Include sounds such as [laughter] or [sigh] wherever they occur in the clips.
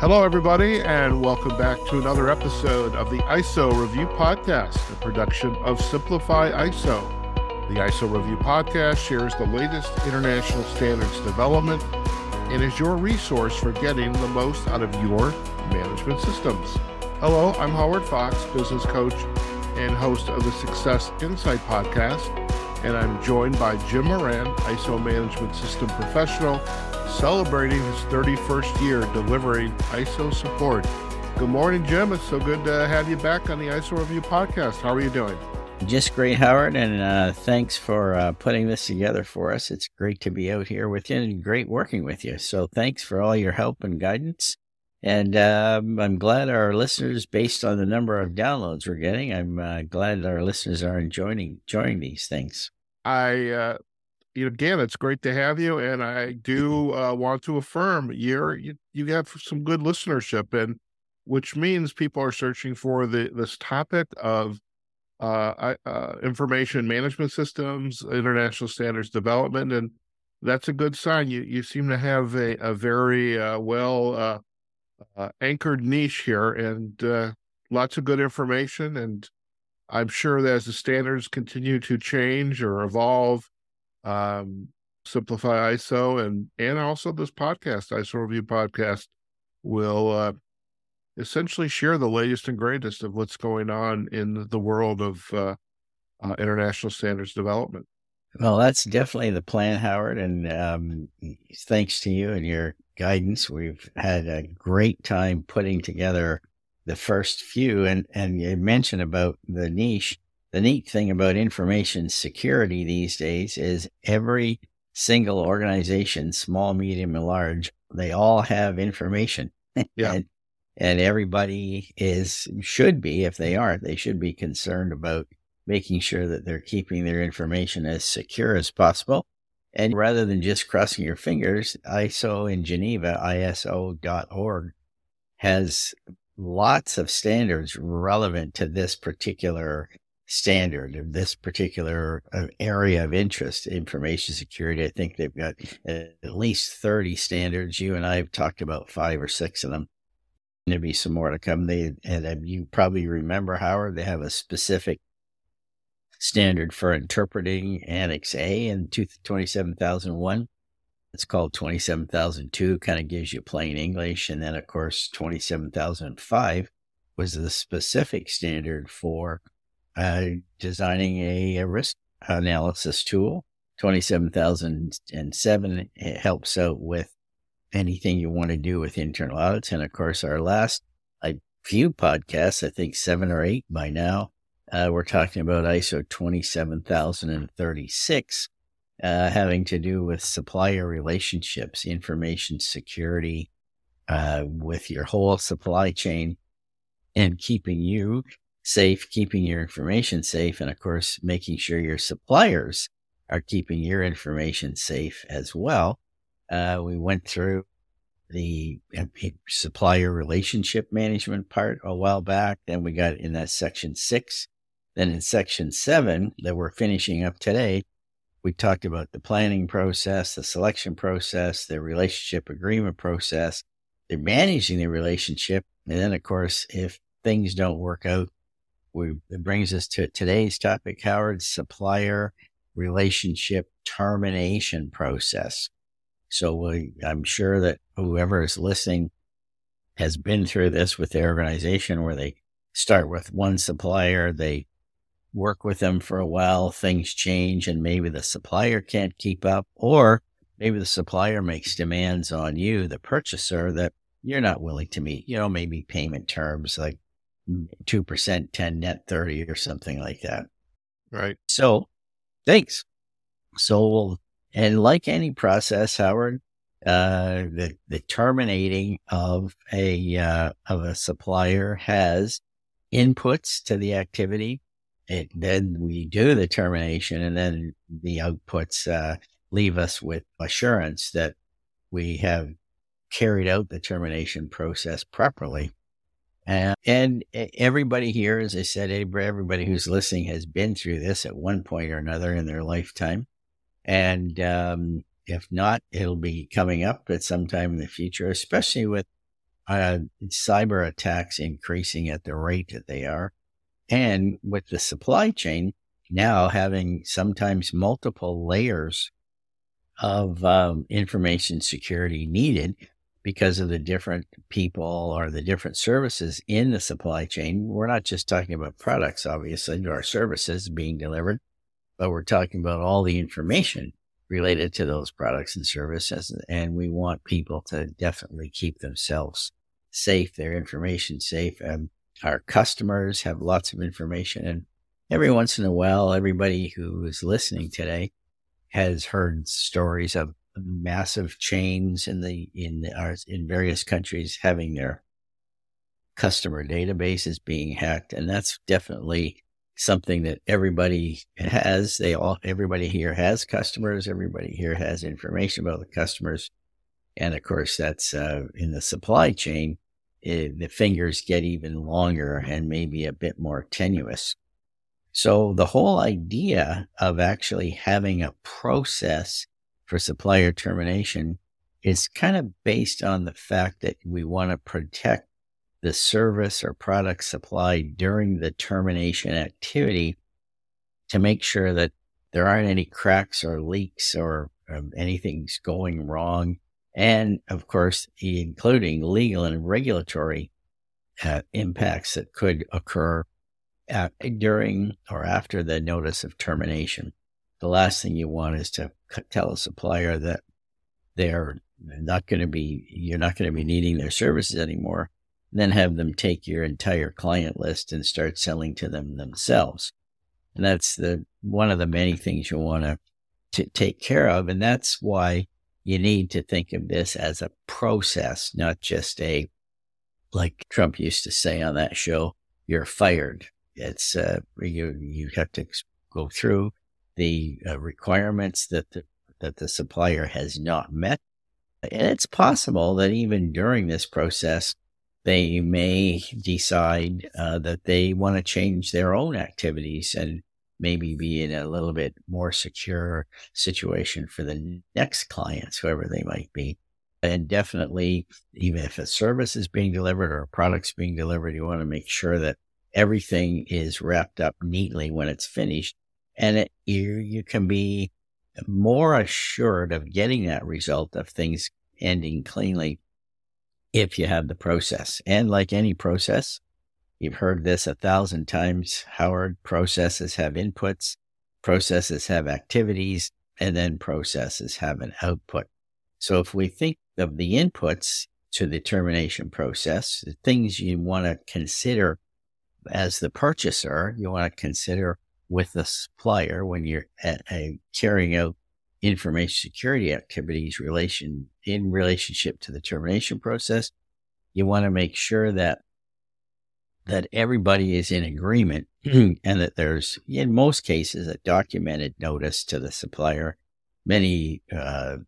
Hello, everybody, and welcome back to another episode of the ISO Review Podcast, a production of Simplify ISO. The ISO Review Podcast shares the latest international standards development and is your resource for getting the most out of your management systems. Hello, I'm Howard Fox, business coach and host of the Success Insight Podcast, and I'm joined by Jim Moran, ISO Management System Professional celebrating his 31st year delivering ISO support. Good morning, Jim. It's so good to have you back on the ISO Review podcast. How are you doing? Just great, Howard, and uh, thanks for uh, putting this together for us. It's great to be out here with you and great working with you. So thanks for all your help and guidance. And um, I'm glad our listeners, based on the number of downloads we're getting, I'm uh, glad our listeners are enjoying enjoying these things. I uh, again, it's great to have you, and I do uh, want to affirm you're you, you have some good listenership, and which means people are searching for the this topic of uh, uh, information management systems, international standards development, and that's a good sign. You you seem to have a a very uh, well uh, uh, anchored niche here, and lots of good information. And I'm sure that as the standards continue to change or evolve, um, Simplify ISO and and also this podcast, ISO Review podcast, will uh, essentially share the latest and greatest of what's going on in the world of uh, uh, international standards development. Well, that's definitely the plan, Howard, and um, thanks to you and your guidance, we've had a great time putting together the first few. And and you mentioned about the niche the neat thing about information security these days is every single organization, small, medium, and large, they all have information. [laughs] Yeah. and, and everybody is, should be, if they aren't, they should be concerned about making sure that they're keeping their information as secure as possible. And rather than just crossing your fingers, ISO in Geneva, ISO.org, has lots of standards relevant to this particular standard of this particular uh, area of interest, information security. I think they've got at least 30 standards. You and I have talked about five or six of them. There'll be some more to come. They, and you probably remember, Howard, they have a specific standard for interpreting Annex A in 27001. It's called 27002, kind of gives you plain English. And then, of course, 27005 was the specific standard for uh, designing a, a, risk analysis tool. 27007 it helps out with anything you want to do with internal audits. And of course, our last a few podcasts, I think seven or eight by now, uh, we're talking about ISO 27036, uh, having to do with supplier relationships, information security, uh, with your whole supply chain and keeping you safe, keeping your information safe, and of course, making sure your suppliers are keeping your information safe as well. Uh, we went through the supplier relationship management part a while back. Then we got in that section six. Then in section seven that we're finishing up today, we talked about the planning process, the selection process, the relationship agreement process. They're managing the relationship. And then, of course, if things don't work out, we, it brings us to today's topic, Howard, supplier relationship termination process. So we, I'm sure that whoever is listening has been through this with their organization where they start with one supplier, they work with them for a while, things change, and maybe the supplier can't keep up, or maybe the supplier makes demands on you, the purchaser, that you're not willing to meet. You know, maybe payment terms like 2%, 10 net 30 or something like that. Right. So thanks. So, and like any process, Howard, uh, the, the terminating of a, uh, of a supplier has inputs to the activity. It, then we do the termination and then the outputs, uh, leave us with assurance that we have carried out the termination process properly. Uh, and everybody here, as I said, everybody who's listening has been through this at one point or another in their lifetime. And um, if not, it'll be coming up at some time in the future, especially with uh, cyber attacks increasing at the rate that they are, and with the supply chain now having sometimes multiple layers of um, information security needed because of the different people or the different services in the supply chain. We're not just talking about products, obviously, or services being delivered, but we're talking about all the information related to those products and services. And we want people to definitely keep themselves safe, their information safe. And our customers have lots of information. And every once in a while, everybody who is listening today has heard stories of massive chains in the in in various countries having their customer databases being hacked, and that's definitely something that everybody has. They all everybody here has customers. Everybody here has information about the customers, and of course, that's uh, in the supply chain. It, the fingers get even longer and maybe a bit more tenuous. So the whole idea of actually having a process for supplier termination is kind of based on the fact that we want to protect the service or product supplied during the termination activity to make sure that there aren't any cracks or leaks or um, anything's going wrong. And of course, including legal and regulatory uh, impacts that could occur at, during or after the notice of termination. The last thing you want is to tell a supplier that they're not going to be, you're not going to be needing their services anymore, then have them take your entire client list and start selling to them themselves. And that's the one of the many things you want to, take care of. And that's why you need to think of this as a process, not just a, like Trump used to say on that show, you're fired. It's uh, you you have to go through the uh, requirements that the that the supplier has not met, and it's possible that even during this process, they may decide uh, that they want to change their own activities and maybe be in a little bit more secure situation for the next clients, whoever they might be. And definitely, even if a service is being delivered or a product's being delivered, you want to make sure that everything is wrapped up neatly when it's finished. And it, you, you can be more assured of getting that result of things ending cleanly if you have the process. And like any process, you've heard this a thousand times, Howard, processes have inputs, processes have activities, and then processes have an output. So if we think of the inputs to the termination process, the things you want to consider as the purchaser, you want to consider with the supplier when you're at, a, carrying out information security activities relation in relationship to the termination process. You want to make sure that that everybody is in agreement [clears throat] and that there's in most cases a documented notice to the supplier. Many uh,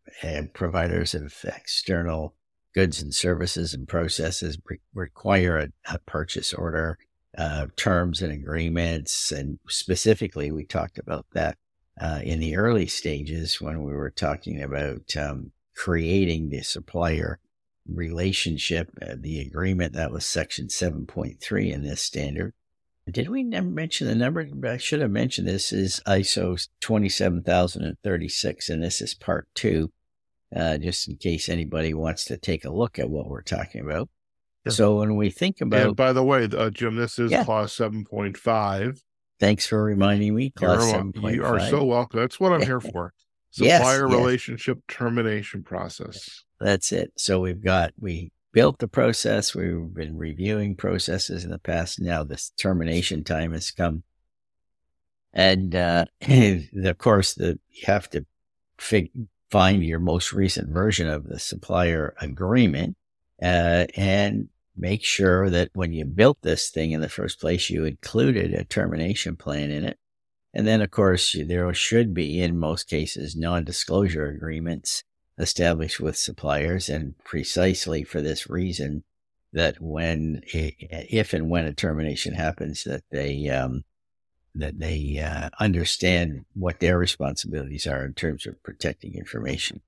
providers of external goods and services and processes re- require a, a purchase order uh, terms and agreements. And specifically, we talked about that uh, in the early stages when we were talking about um, creating the supplier relationship, uh, the agreement that was section 7.3 in this standard. Did we never mention the number? I should have mentioned this is ISO 27036, and this is part two, uh, just in case anybody wants to take a look at what we're talking about. So when we think about, and by the way, uh, Jim, this is yeah. clause seven point five. Thanks for reminding me. Clause seven point five. You are so welcome. That's what I'm [laughs] here for. Supplier yes, relationship yes. termination process. That's it. So we've got we built the process. We've been reviewing processes in the past. Now this termination time has come, and uh, [laughs] of course, the you have to fig- find your most recent version of the supplier agreement uh, and make sure that when you built this thing in the first place, you included a termination plan in it. And then, of course, there should be, in most cases, non disclosure agreements established with suppliers. And precisely for this reason, that when, if and when a termination happens, that they, um, that they uh, understand what their responsibilities are in terms of protecting information.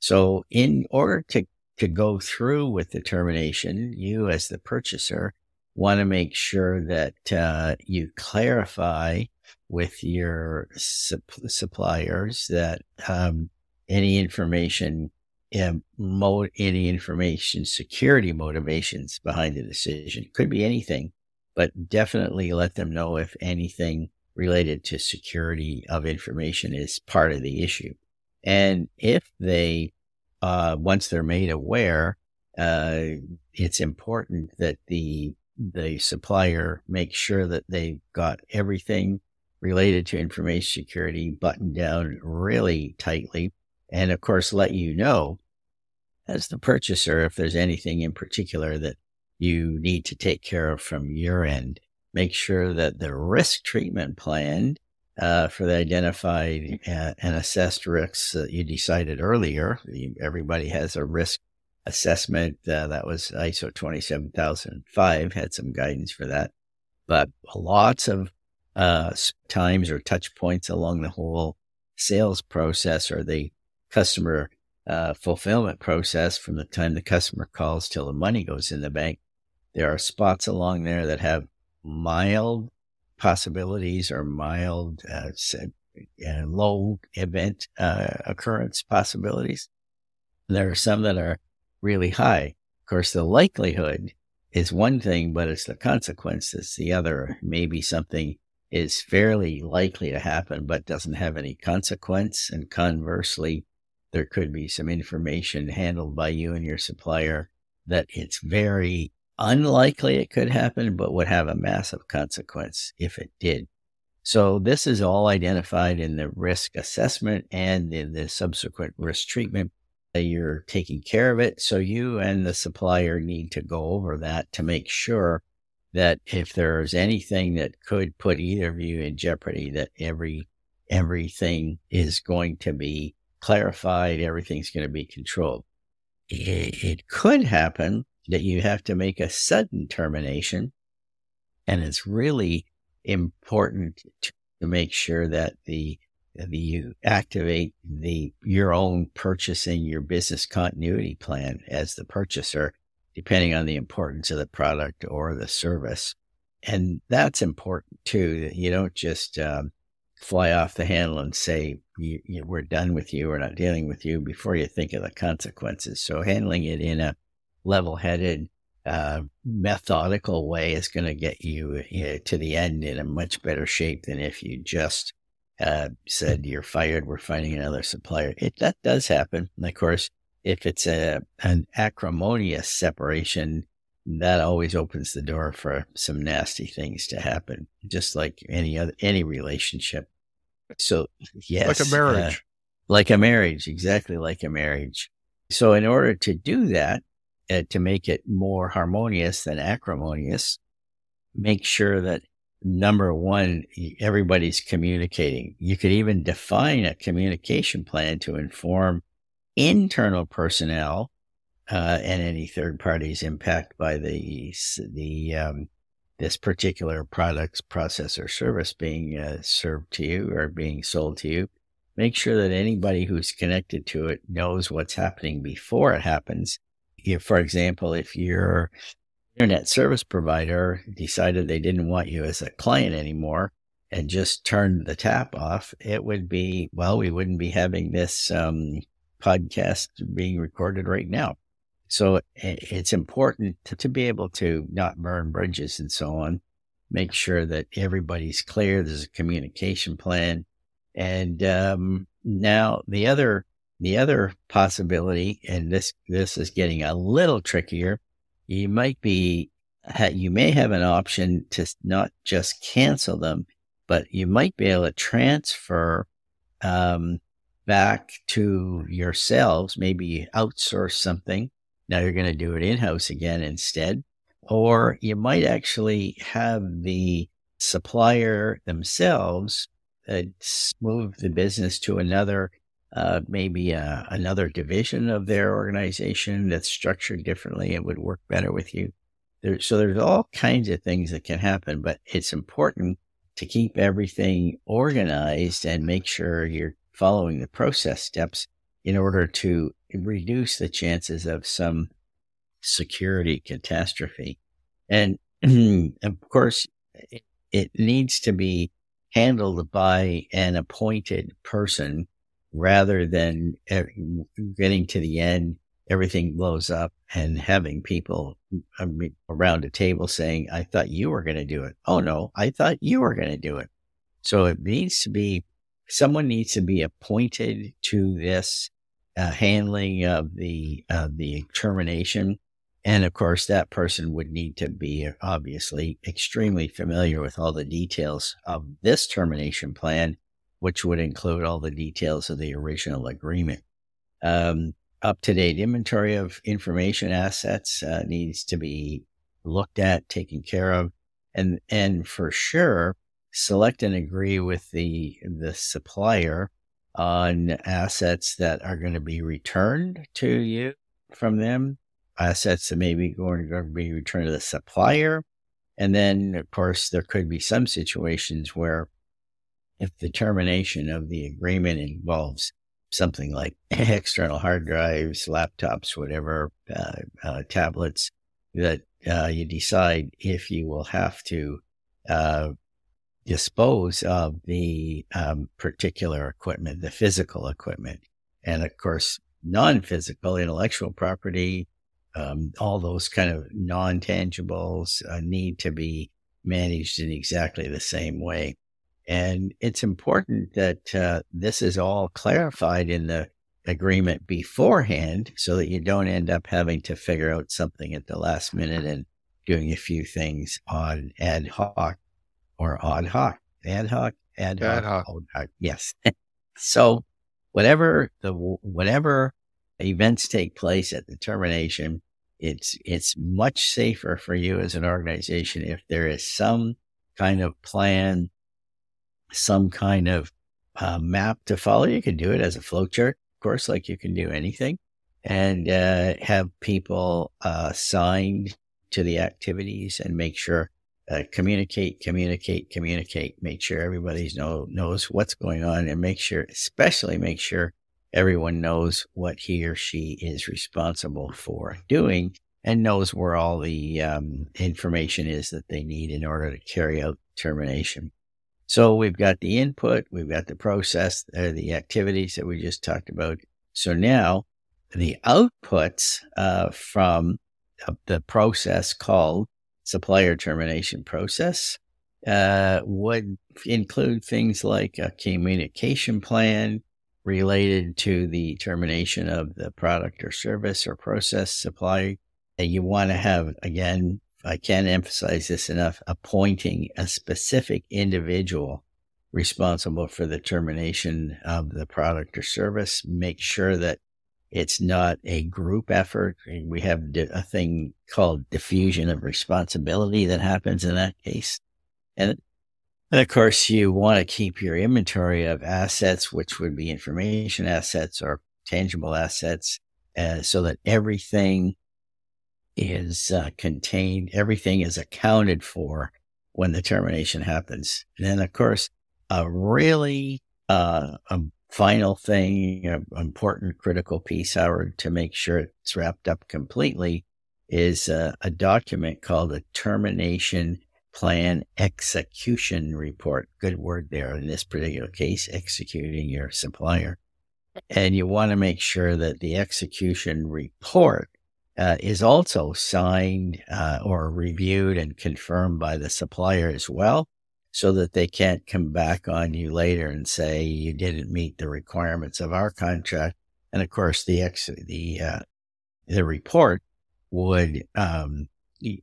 So, in order to to go through with the termination, you as the purchaser want to make sure that uh, you clarify with your sup- suppliers that um, any information, um, mo- any information security motivations behind the decision could be anything, but definitely let them know if anything related to security of information is part of the issue. And if they, uh, once they're made aware, uh, it's important that the the supplier make sure that they've got everything related to information security buttoned down really tightly. And of course, let you know as the purchaser if there's anything in particular that you need to take care of from your end. Make sure that the risk treatment plan uh, for the identified uh, and assessed risks that you decided earlier, everybody has a risk assessment. Uh, that was ISO 27005, had some guidance for that. But lots of uh, times or touch points along the whole sales process or the customer uh, fulfillment process from the time the customer calls till the money goes in the bank. There are spots along there that have mild possibilities or mild uh, and low event uh, occurrence possibilities. There are some that are really high. Of course, the likelihood is one thing, but it's the consequence that's the other. Maybe something is fairly likely to happen, but doesn't have any consequence. And conversely, there could be some information handled by you and your supplier that it's very unlikely it could happen, but would have a massive consequence if it did. So this is all identified in the risk assessment and in the subsequent risk treatment you're taking care of it. So you and the supplier need to go over that to make sure that if there's anything that could put either of you in jeopardy, that every everything is going to be clarified, everything's going to be controlled. It, it could happen that you have to make a sudden termination, and it's really important to, make sure that the you activate the your own purchasing your business continuity plan as the purchaser depending on the importance of the product or the service. And that's important too you don't just um, fly off the handle and say you, you, we're done with you. We're not dealing with you before you think of the consequences. So handling it in a level-headed uh, methodical way is going to get you, you know, to the end in a much better shape than if you just uh, said you're fired, we're finding another supplier. It that does happen. And of course, if it's a an acrimonious separation, that always opens the door for some nasty things to happen, just like any other any relationship. So yes, like a marriage, uh, like a marriage, exactly like a marriage. So in order to do that, uh, to make it more harmonious than acrimonious, make sure that number one, everybody's communicating. You could even define a communication plan to inform internal personnel uh, and any third parties impacted by the the um, this particular product's process or service being uh, served to you or being sold to you. Make sure that anybody who's connected to it knows what's happening before it happens. For example, if you're internet service provider decided they didn't want you as a client anymore and just turned the tap off, it would be, well, we wouldn't be having this um, podcast being recorded right now. So it's important to, to, be able to not burn bridges and so on. Make sure that everybody's clear. There's a communication plan. And um, now the other the other possibility, and this this is getting a little trickier, you might be, you may have an option to not just cancel them, but you might be able to transfer um, back to yourselves. Maybe outsource something. Now you're going to do it in house again instead. Or you might actually have the supplier themselves uh, move the business to another uh, maybe uh, another division of their organization that's structured differently and would work better with you. There, so there's all kinds of things that can happen, but it's important to keep everything organized and make sure you're following the process steps in order to reduce the chances of some security catastrophe. And [clears throat] of course, it needs to be handled by an appointed person rather than getting to the end, everything blows up and having people around a table saying, I thought you were going to do it. Oh no, I thought you were going to do it. So it needs to be, someone needs to be appointed to this uh, handling of the, uh, the termination and of course, that person would need to be obviously extremely familiar with all the details of this termination plan, which would include all the details of the original agreement. Um, up to date inventory of information assets uh, needs to be looked at, taken care of, and and for sure, select and agree with the the supplier on assets that are going to be returned to you from them assets that may be going to be returned to the supplier. And then, of course, there could be some situations where if the termination of the agreement involves something like [laughs] external hard drives, laptops, whatever, uh, uh, tablets, that uh, you decide if you will have to uh, dispose of the um, particular equipment, the physical equipment. And of course, non physical intellectual property um, all those kind of non tangibles uh, need to be managed in exactly the same way. And it's important that uh, this is all clarified in the agreement beforehand so that you don't end up having to figure out something at the last minute and doing a few things on ad hoc or ad hoc, ad hoc, ad hoc, ad hoc. Ad hoc. Yes. [laughs] so whatever the, whatever events take place at the termination, it's it's much safer for you as an organization if there is some kind of plan, some kind of uh, map to follow. You can do it as a flowchart, of course, like you can do anything, and uh, have people uh, to the activities and make sure uh, communicate, communicate, communicate. Make sure everybody know, knows what's going on, and make sure, especially make sure everyone knows what he or she is responsible for doing and knows where all the um, information is that they need in order to carry out termination. So we've got the input, we've got the process, uh, the activities that we just talked about. So now the outputs uh, from the process called supplier termination process uh, would include things like a communication plan, related to the termination of the product or service or process supply. That you want to have, again, I can't emphasize this enough, appointing a specific individual responsible for the termination of the product or service. Make sure that it's not a group effort. We have a thing called diffusion of responsibility that happens in that case. And and of course, you want to keep your inventory of assets, which would be information assets or tangible assets, uh, so that everything is uh, contained, everything is accounted for when the termination happens. And then, of course, a really uh, a final thing, an important critical piece, Howard, to make sure it's wrapped up completely is uh, a document called a termination plan execution report. Good word there in this particular case, executing your supplier. And you want to make sure that the execution report uh, is also signed uh, or reviewed and confirmed by the supplier as well, so that they can't come back on you later and say you didn't meet the requirements of our contract. And of course, the ex- the uh, the report would um,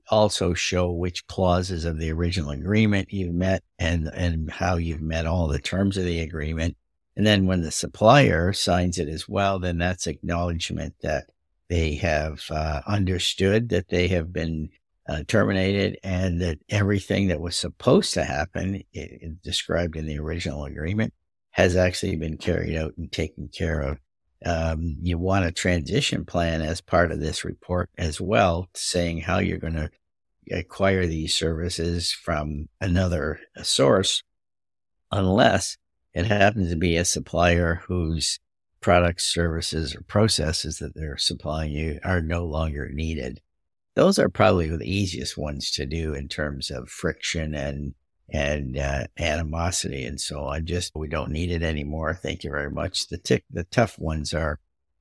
also show which clauses of the original agreement you've met and, and how you've met all the terms of the agreement. And then when the supplier signs it as well, then that's acknowledgement that they have uh, understood that they have been uh, terminated and that everything that was supposed to happen, it, it described in the original agreement, has actually been carried out and taken care of. Um, you want a transition plan as part of this report as well, saying how you're going to acquire these services from another source, unless it happens to be a supplier whose products, services, or processes that they're supplying you are no longer needed. Those are probably the easiest ones to do in terms of friction and and uh, animosity and so on. Just we don't need it anymore. Thank you very much. The tick, the tough ones are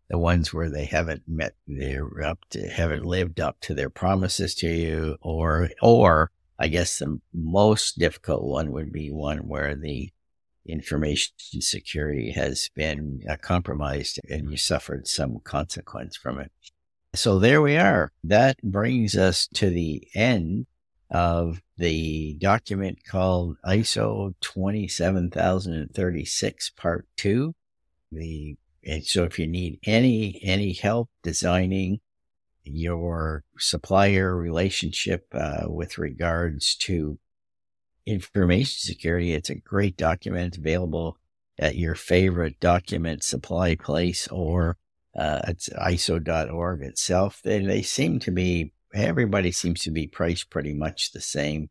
the ones where they haven't met their up to, haven't lived up to their promises to you, or or I guess the most difficult one would be one where the information security has been uh, compromised and you suffered some consequence from it. So there we are. That brings us to the end of the document called ISO 27036 Part 2. The and so if you need any any help designing your supplier relationship uh, with regards to information security, it's a great document available at your favorite document supply place or uh, it's ISO.org itself. They, they seem to be everybody seems to be priced pretty much the same.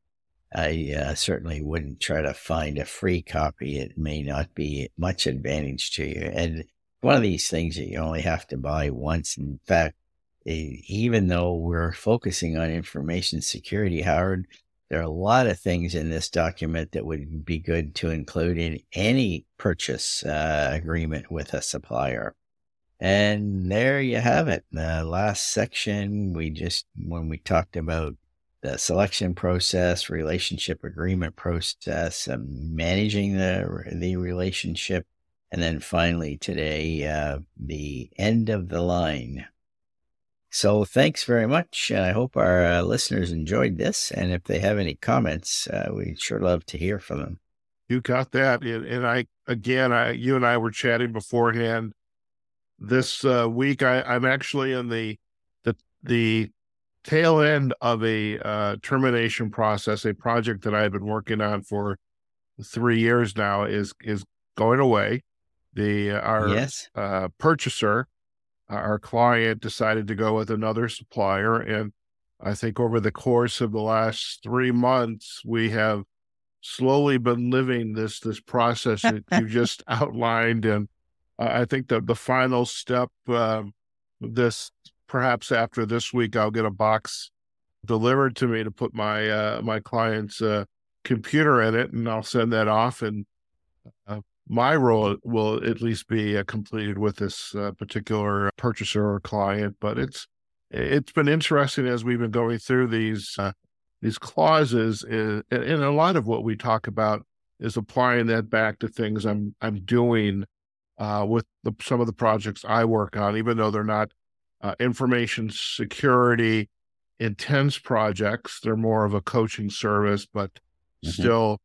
I uh, certainly wouldn't try to find a free copy. It may not be much advantage to you. And one of these things that you only have to buy once. In fact, even though we're focusing on information security, Howard, there are a lot of things in this document that would be good to include in any purchase uh, agreement with a supplier. And there you have it. The last section, we just, when we talked about the selection process, relationship agreement process, um, managing the, the relationship, and then finally today, uh, the end of the line. So thanks very much. And I hope our uh, listeners enjoyed this. And if they have any comments, uh, we'd sure love to hear from them. You got that. And, and I, again, I, you and I were chatting beforehand this uh, week I, am actually in the the the tail end of a uh, termination process. A project that I've been working on for three years now is is going away. The uh, our yes. Uh, purchaser, our client, decided to go with another supplier, and I think over the course of the last three months, we have slowly been living this this process that [laughs] you just outlined and I think that the final step, uh, this perhaps after this week, I'll get a box delivered to me to put my uh, my client's uh, computer in it, and I'll send that off. And uh, my role will at least be uh, completed with this uh, particular purchaser or client. But it's it's been interesting as we've been going through these these clauses, and a lot of what we talk about is applying that back to things I'm I'm doing uh, with the, some of the projects I work on, even though they're not uh, information security intense projects. They're more of a coaching service, but mm-hmm. still,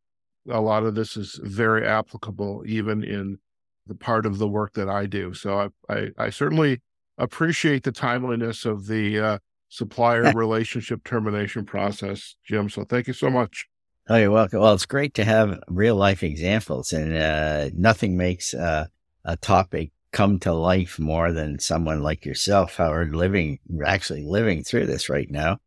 a lot of this is very applicable even in the part of the work that I do. So I, I, I certainly appreciate the timeliness of the uh, supplier [laughs] relationship termination process, Jim. So thank you so much. Oh, you're welcome. Well, it's great to have real life examples, and uh, nothing makes uh, a topic come to life more than someone like yourself, Howard, living, actually living through this right now.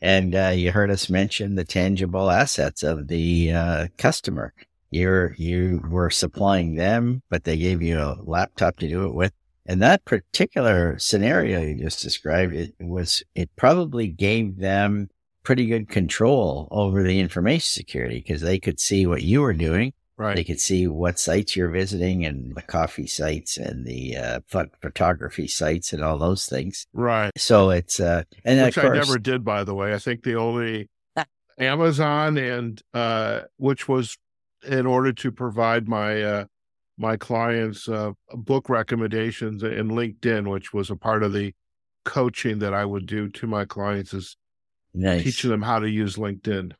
And uh, you heard us mention the tangible assets of the uh, customer. You're, you were supplying them, but they gave you a laptop to do it with. And that particular scenario you just described, it was, it probably gave them pretty good control over the information security because they could see what you were doing Right. They could see what sites you're visiting and the coffee sites and the uh, photography sites and all those things. Right. So it's uh, and which course, I never did, by the way. I think the only [laughs] Amazon and uh, which was in order to provide my uh, my clients uh, book recommendations in LinkedIn, which was a part of the coaching that I would do to my clients, is nice. teaching them how to use LinkedIn.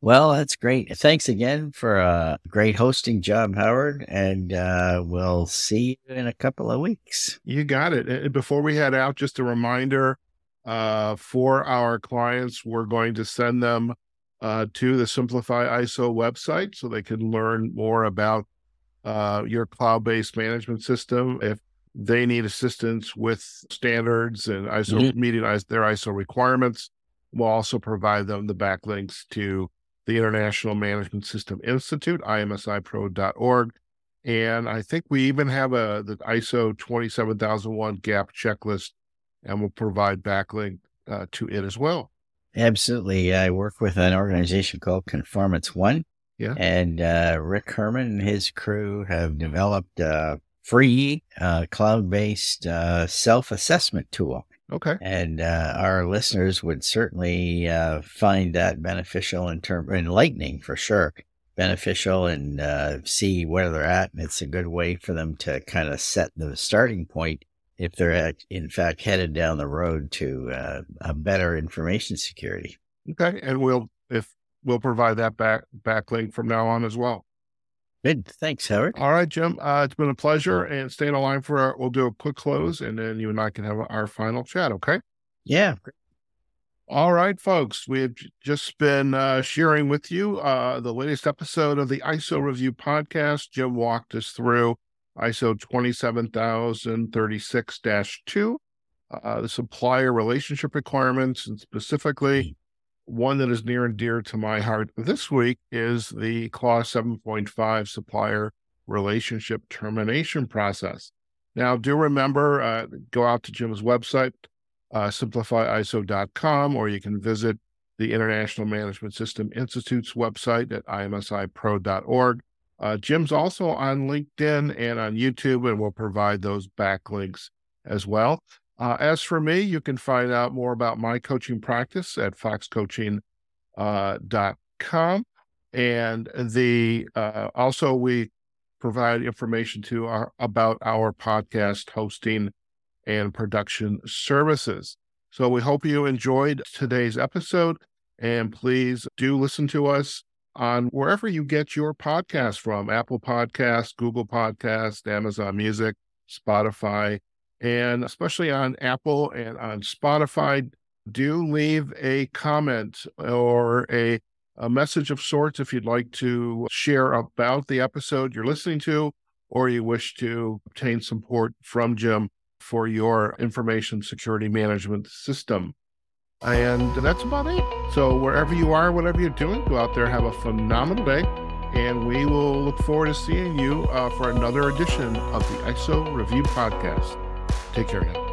Well, that's great. Thanks again for a great hosting job, Howard. And uh, we'll see you in a couple of weeks. You got it. Before we head out, just a reminder uh, for our clients, we're going to send them uh, to the Simplify ISO website so they can learn more about uh, your cloud based management system. If they need assistance with standards and ISO mm-hmm. meeting their ISO requirements, we'll also provide them the backlinks to the International Management System Institute, imsipro.org. And I think we even have a the ISO 27001 gap checklist, and we'll provide backlink uh, to it as well. Absolutely. I work with an organization called Conformance One. Yeah. And uh, Rick Herman and his crew have developed a free uh, cloud based uh, self assessment tool. Okay. And uh, our listeners would certainly uh, find that beneficial in term enlightening for sure. Beneficial and uh, see where they're at. And it's a good way for them to kind of set the starting point if they're at, in fact headed down the road to uh, a better information security. Okay, and we'll if we'll provide that back backlink from now on as well. Good, thanks, Howard. All right, Jim. Uh, it's been a pleasure, and stay in a line for our. We'll do a quick close, and then you and I can have our final chat. Okay. Yeah. All right, folks. We have just been uh, sharing with you uh, the latest episode of the ISO Review podcast. Jim walked us through ISO 27036 2, uh, the supplier relationship requirements, and specifically one that is near and dear to my heart this week is the Clause 7.5 supplier relationship termination process. Now, do remember, uh, go out to Jim's website, uh, simplifyiso.com, or you can visit the International Management System Institute's website at imsipro.org. Uh, Jim's also on LinkedIn and on YouTube, and we'll provide those backlinks as well. Uh, as for me, you can find out more about my coaching practice at foxcoaching.com. Uh, and the uh, also we provide information to our about our podcast hosting and production services. So we hope you enjoyed today's episode, and please do listen to us on wherever you get your podcast from Apple Podcast, Google Podcast, Amazon Music, Spotify, and especially on Apple and on Spotify. Do leave a comment or a, a message of sorts if you'd like to share about the episode you're listening to, or you wish to obtain support from Jim for your information security management system. And that's about it. So, wherever you are, whatever you're doing, go out there, have a phenomenal day. And we will look forward to seeing you uh, for another edition of the ISO Review Podcast. Take care now.